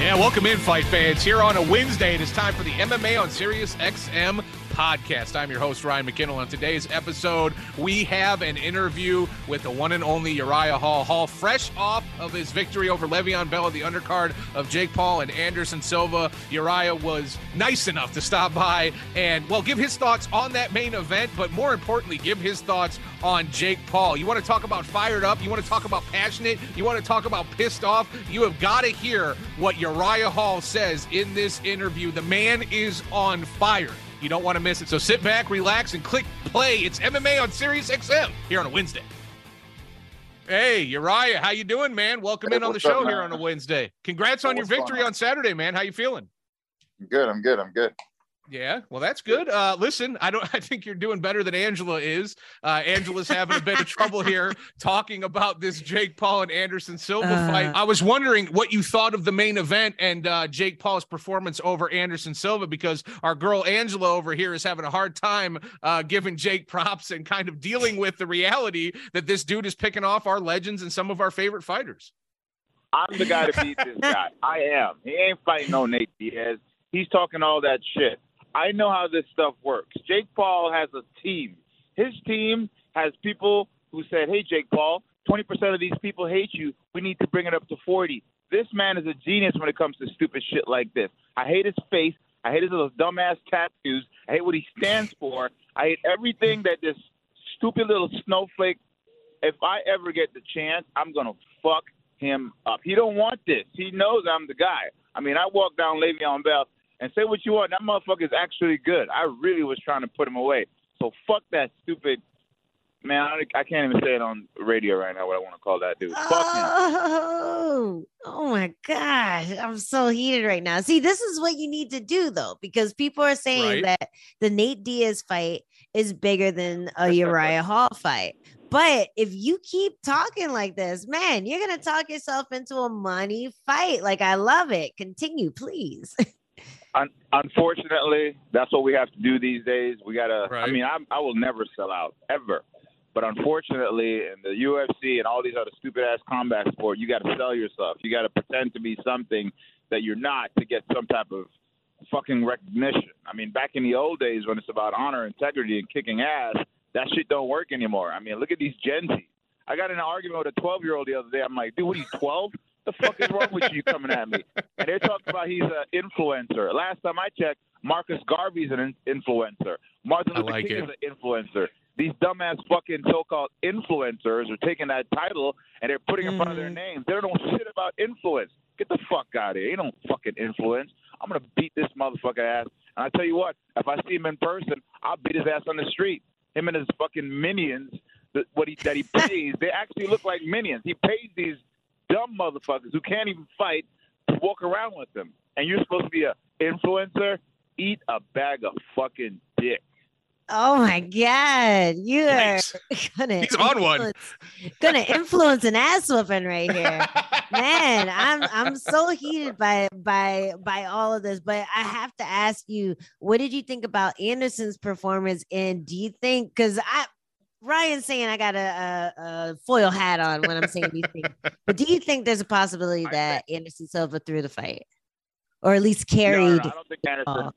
Yeah, welcome in, fight fans. Here on a Wednesday, it is time for the MMA on Sirius XM podcast. I'm your host, Ryan McKinnell. On today's episode, we have an interview with the one and only Uriah Hall. Hall, fresh off of his victory over Le'Veon Bell at the undercard of Jake Paul and Anderson Silva. Uriah was nice enough to stop by and, well, give his thoughts on that main event, but more importantly, give his thoughts on Jake Paul. You want to talk about fired up? You want to talk about passionate? You want to talk about pissed off? You have got to hear what Uriah Hall says in this interview. The man is on fire. You don't want to miss it. So sit back, relax, and click play. It's MMA on Sirius XM here on a Wednesday. Hey, Uriah, how you doing, man? Welcome Hey, in on the show up, here on a Wednesday. Congrats on your What's going victory on? on Saturday, man. How you feeling? I'm good. I'm good. I'm good. Yeah, well, that's good. Uh, listen, I don't. I think you're doing better than Angela is. Uh, Angela's having a bit of trouble here talking about this Jake Paul and Anderson Silva Uh. fight. I was wondering what you thought of the main event and uh, Jake Paul's performance over Anderson Silva because our girl Angela over here is having a hard time uh, giving Jake props and kind of dealing with the reality that this dude is picking off our legends and some of our favorite fighters. I'm the guy to beat this guy. I am. He ain't fighting no Nate Diaz. He's talking all that shit. I know how this stuff works. Jake Paul has a team. His team has people who said, "Hey, Jake Paul, 20% of these people hate you. We need to bring it up to 40." This man is a genius when it comes to stupid shit like this. I hate his face. I hate his little dumbass tattoos. I hate what he stands for. I hate everything that this stupid little snowflake. If I ever get the chance, I'm gonna fuck him up. He don't want this. He knows I'm the guy. I mean, I walk down Le'Veon Bell and say what you want. That motherfucker is actually good. I really was trying to put him away. So fuck that stupid man. I, I can't even say it on radio right now. What I want to call that dude. Fuck him. Oh, oh my gosh. I'm so heated right now. See, this is what you need to do though, because people are saying Right. that the Nate Diaz fight is bigger than a Uriah Hall fight. But if you keep talking like this, man, you're gonna talk yourself into a money fight. Like I love it. Continue, please. Un- unfortunately, that's what we have to do these days. We gotta. I mean, I, I will never sell out ever. But unfortunately, in the UFC and all these other stupid ass combat sport, you got to sell yourself. You got to pretend to be something that you're not to get some type of fucking recognition. I mean, back in the old days when it's about honor, integrity, and kicking ass, that shit don't work anymore. I mean, look at these Gen Z. I got in an argument with a 12 year old the other day. I'm like, dude, what are you 12? The fuck is wrong with you coming at me? And they're talking about he's an influencer. Last time I checked, Marcus Garvey's an influencer. Martin Luther like King it. is an influencer. These dumbass fucking so-called influencers are taking that title and they're putting it in front of their Mhm. names. They don't know shit about influence. Get the fuck out of here. You don't fucking influence. I'm gonna beat this motherfucker ass. And I tell you what, if I see him in person, I'll beat his ass on the street. Him and his fucking minions, that what he that he pays, they actually look like minions. He pays these dumb motherfuckers who can't even fight to walk around with them. And you're supposed to be a influencer. Eat a bag of fucking dick. Oh my god, you are Yikes. gonna He's on one. influence- gonna influence an ass whooping right here. man i'm i'm so heated by by by all of this but i have to ask you what did you think about anderson's performance and do you think because i ryan's saying i got a, a, a foil hat on when i'm saying these things but do you think there's a possibility that anderson silva threw the fight or at least carried No, no, no, I don't think Anderson. Oh.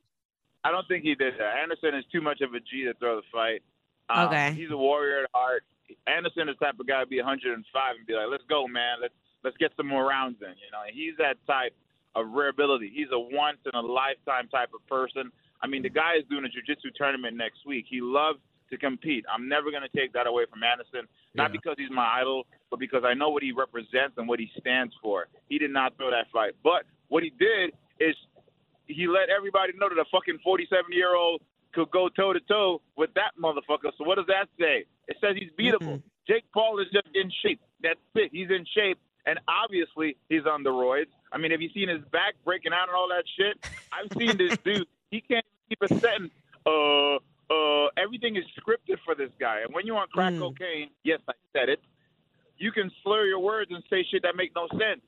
I don't think he did that. Anderson is too much of a G to throw the fight. Um, Okay. He's a warrior at heart. Anderson is the type of guy to be 105 and be like, "Let's go, man. Let's let's get some more rounds in." You know, and he's that type of rare ability. He's a once in a lifetime type of person. I mean, the guy is doing a jiu-jitsu tournament next week. He loves to compete. I'm never going to take that away from Anderson, not Yeah. because he's my idol, but because I know what he represents and what he stands for. He did not throw that fight, but what he did is he let everybody know that a fucking 47 year old could go toe to toe with that motherfucker. So what does that say? It says he's beatable. Jake Paul is just in shape. That's it. He's in shape, and obviously he's on the roids. I mean, have you seen his back breaking out and all that shit? I've seen this dude. He can't keep a sentence. Uh, uh, everything is scripted for this guy. And when you're on crack Mm. cocaine, yes, I said it. You can slur your words and say shit that make no sense.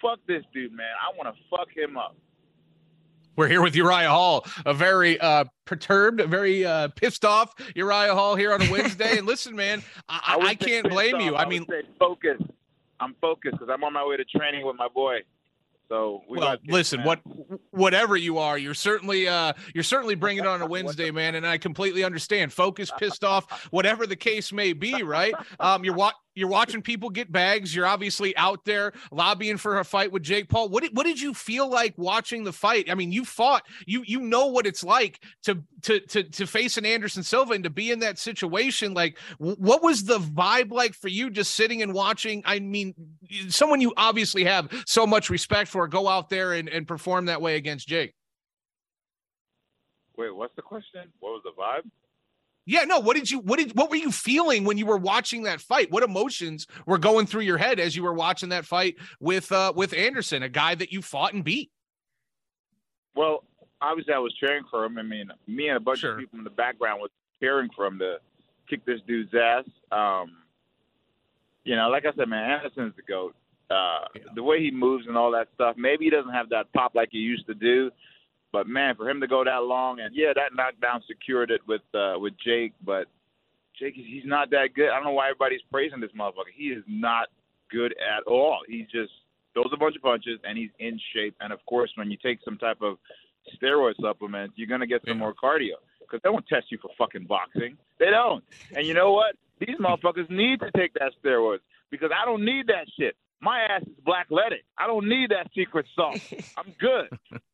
Fuck this dude, man. I want to fuck him up. We're here with Uriah Hall, a very uh, perturbed, very uh, pissed off Uriah Hall here on a Wednesday. and listen, man, I, I, I can't blame off. you. I would mean, focus. I'm focused because I'm on my way to training with my boy. So we well, listen, what whatever you are, you're certainly uh you're certainly bringing it on a Wednesday, man, and I completely understand. Focus, pissed off, whatever the case may be, right? Um, you're wa- you're watching people get bags. You're obviously out there lobbying for a fight with Jake Paul. What did what did you feel like watching the fight? I mean, you fought. You you know what it's like to to to to face an Anderson Silva and to be in that situation. Like, what was the vibe like for you just sitting and watching? I mean, someone you obviously have so much respect for go out there and, and perform that way against Jake. Wait, what's the question? What was the vibe? Yeah, no. What did you what did what were you feeling when you were watching that fight? What emotions were going through your head as you were watching that fight with uh with Anderson, a guy that you fought and beat? Well, obviously I was cheering for him. I mean, me and a bunch Sure. of people in the background was cheering for him to kick this dude's ass. Um, you know, like I said, man, Anderson's the goat. Uh, Yeah. The way he moves and all that stuff. Maybe he doesn't have that pop like he used to do, but man, for him to go that long and yeah, that knockdown secured it with uh, with Jake. But Jake, he's not that good. I don't know why everybody's praising this motherfucker. He is not good at all. He just throws a bunch of punches and he's in shape. And of course, when you take some type of steroid supplement, you're gonna get some Yeah. more cardio because they won't test you for fucking boxing. They don't. And you know what? These motherfuckers need to take that steroids because I don't need that shit. My ass is black leaded. I don't need that secret sauce. I'm good.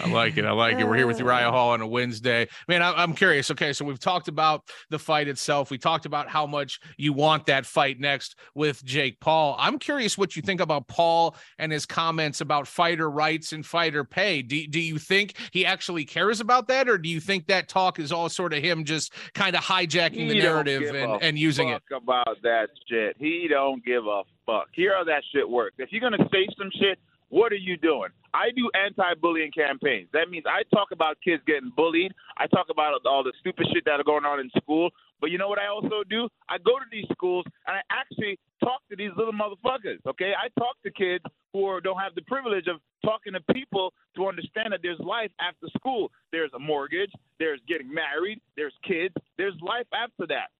I like it. I like it. We're here with uh, Uriah Hall on a Wednesday. Man, I, I'm curious. Okay, so we've talked about the fight itself. We talked about how much you want that fight next with Jake Paul. I'm curious what you think about Paul and his comments about fighter rights and fighter pay. Do, do you think he actually cares about that, or do you think that talk is all sort of him just kind of hijacking the He narrative and, and using it? about that shit. He don't give a fuck. Here how that shit works. If you're gonna say some shit, what are you doing? I do anti-bullying campaigns. That means I talk about kids getting bullied. I talk about all the stupid shit that are going on in school. But you know what I also do? I go to these schools and I actually talk to these little motherfuckers. Okay, I talk to kids who are, don't have the privilege of talking to people to understand that there's life after school. There's a mortgage. There's getting married. There's kids. There's life after that.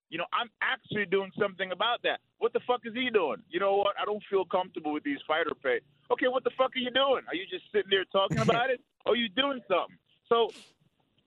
You know, I'm actually doing something about that. What the fuck is he doing? You know what? I don't feel comfortable with these fighter pay. Okay, what the fuck are you doing? Are you just sitting there talking about it? Or are you doing something? So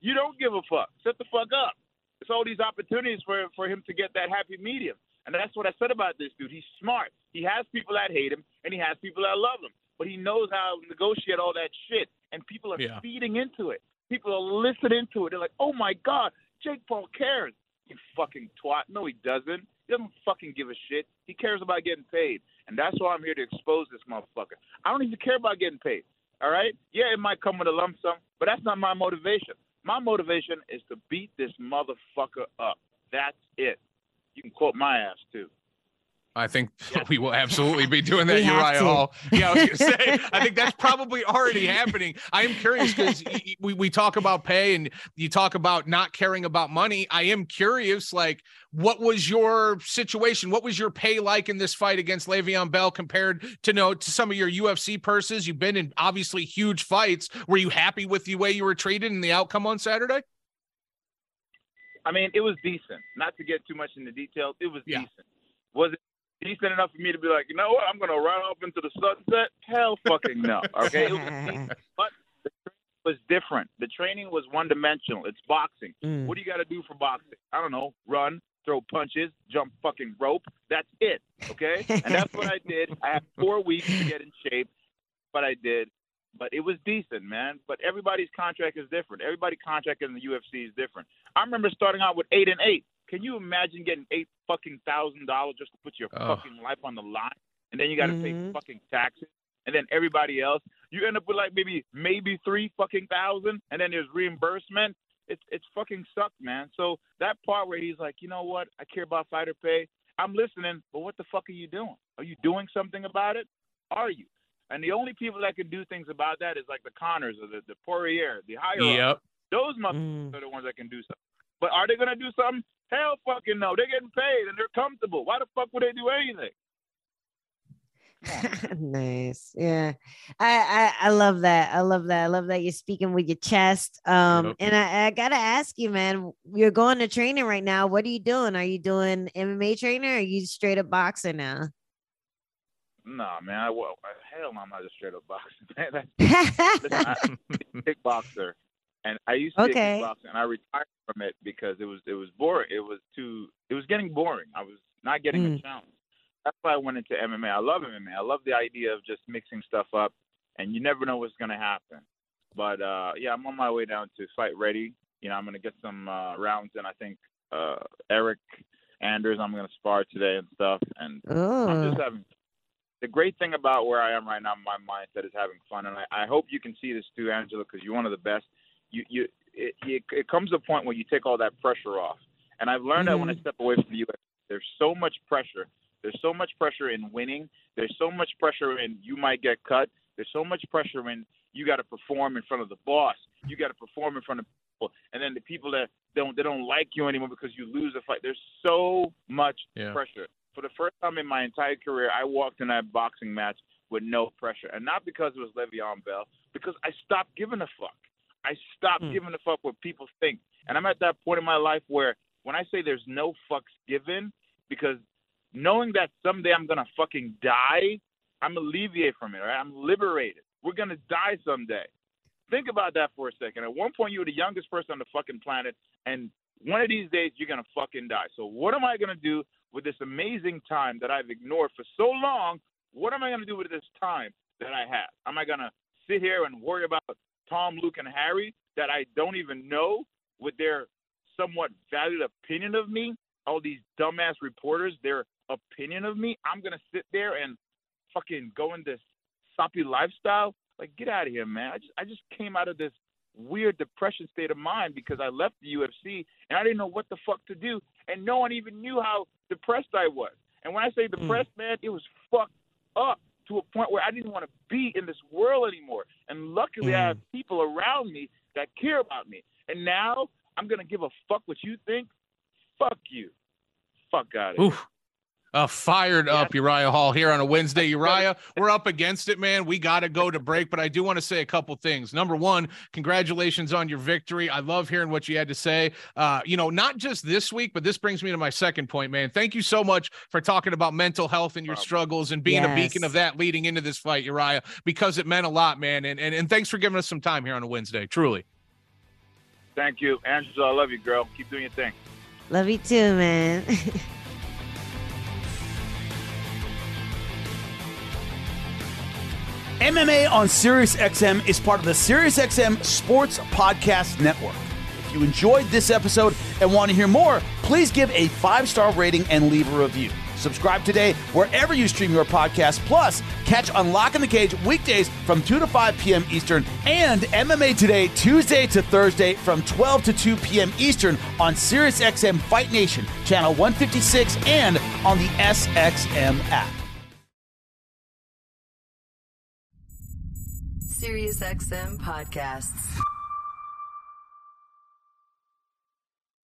you don't give a fuck. Shut the fuck up. It's all these opportunities for for him to get that happy medium. And that's what I said about this dude. He's smart. He has people that hate him and he has people that love him. But he knows how to negotiate all that shit. And people are Yeah. feeding into it. People are listening to it. They're like, oh my God, Jake Paul cares. You fucking twat. No, he doesn't. He doesn't fucking give a shit. He cares about getting paid. And that's why I'm here to expose this motherfucker. I don't even care about getting paid. All right? Yeah, it might come with a lump sum, but that's not my motivation. My motivation is to beat this motherfucker up. That's it. You can quote my ass too. I think we will absolutely be doing that, Uriah. Hall. Yeah, I was gonna say, I think that's probably already happening. I am curious because we, we talk about pay and you talk about not caring about money. I am curious, like, what was your situation? What was your pay like in this fight against Le'Veon Bell compared to know to some of your UFC purses? You've been in obviously huge fights. Were you happy with the way you were treated and the outcome on Saturday? I mean, it was decent. Not to get too much into details, it was Yeah. decent. Was it decent enough for me to be like, you know what, I'm gonna run off into the sunset? Hell fucking no. Okay. But the training was different. The training was one dimensional. It's boxing. Mm. What do you got to do for boxing? I don't know. Run, throw punches, jump fucking rope. That's it. Okay. And that's what I did. I had four weeks to get in shape, but I did. But it was decent, man. But everybody's contract is different. Everybody's contract in the UFC is different. I remember starting out with eight and eight. Can you imagine getting eight fucking thousand dollars just to put your Oh. fucking life on the line, and then you got to pay Mhm. fucking taxes, and then everybody else, you end up with like maybe maybe three fucking thousand, and then there's reimbursement. It's it's fucking sucked, man. So that part where he's like, you know what, I care about fighter pay. I'm listening, but what the fuck are you doing? Are you doing something about it? Are you? And the only people that can do things about that is like the Conors or the, the Poirier, the higher Yep. Those motherfuckers Mm. are the ones that can do something. But are they gonna do something? Hell fucking no. They're getting paid and they're comfortable. Why the fuck would they do anything? nice. Yeah. I, I I love that. I love that. I love that you're speaking with your chest. Um Yep. and I, I gotta ask you, man, you're going to training right now. What are you doing? Are you doing MMA training or are you straight up boxer now? Nah, man. I, well, hell no, I'm not a straight up boxer, man. That's I'm a kickboxer, and I used to Okay. be a kickboxer, and I retired from it because it was it was boring. It was too. It was getting boring. I was not getting Mm. a challenge. That's why I went into MMA. I love MMA. I love the idea of just mixing stuff up, and you never know what's gonna happen. But uh, yeah, I'm on my way down to fight ready. You know, I'm gonna get some uh, rounds, and I think uh, Eryk Anders, I'm gonna spar today and stuff, and I'm just having the great thing about where I am right now, my mindset is having fun, and I, I hope you can see this too, Angela, because you're one of the best. You, you, it, it, it comes a point where you take all that pressure off, and I've learned that when I mm-hmm. step away from the U.S., there's so much pressure. There's so much pressure in winning. There's so much pressure in you might get cut. There's so much pressure in you got to perform in front of the boss. You got to perform in front of people, and then the people that don't they don't like you anymore because you lose a fight. There's so much Yeah. pressure. For the first time in my entire career, I walked in that boxing match with no pressure, and not because it was Le'Veon Bell, because I stopped giving a fuck. I stopped Hmm. giving a fuck what people think, and I'm at that point in my life where when I say there's no fucks given, because knowing that someday I'm gonna fucking die, I'm alleviated from it. Right? I'm liberated. We're gonna die someday. Think about that for a second. At one point, you were the youngest person on the fucking planet, and one of these days, you're gonna fucking die. So, what am I gonna do with this amazing time that I've ignored for so long? What am I gonna do with this time that I have? Am I gonna sit here and worry about Tom, Luke, and Harry that I don't even know with their somewhat valued opinion of me? All these dumbass reporters, their opinion of me. I'm gonna sit there and fucking go in this soppy lifestyle. Like, get out of here, man. I just I just came out of this weird depression state of mind because I left the UFC and I didn't know what the fuck to do, and no one even knew how depressed I was. And when I say hmm. depressed, man, it was fucked up to a point where I didn't want to be in this world anymore. And luckily, I have mm. people around me that care about me. And now I'm gonna give a fuck what you think. Fuck you. Fuck out of here. Oof. Uh, fired up Uriah Hall here on a Wednesday. Uriah, we're up against it, man. We got to go to break, but I do want to say a couple things. Number one, congratulations on your victory. I love hearing what you had to say. Uh, you know, not just this week, but this brings me to my second point, man. Thank you so much for talking about mental health and your struggles and being a beacon of that leading into this fight, Uriah, because it meant a lot, man. And, and, and thanks for giving us some time here on a Wednesday, truly. Thank you, Angela. I love you, girl. Keep doing your thing. love you too, man. MMA on SiriusXM is part of the SiriusXM Sports Podcast Network. If you enjoyed this episode and want to hear more, please give a five star rating and leave a review. Subscribe today wherever you stream your podcast. Plus, catch Unlocking the Cage weekdays from 2 to 5 p.m. Eastern and MMA Today Tuesday to Thursday from 12 to 2 p.m. Eastern on SiriusXM Fight Nation, channel 156, and on the SXM app. SiriusXM podcasts.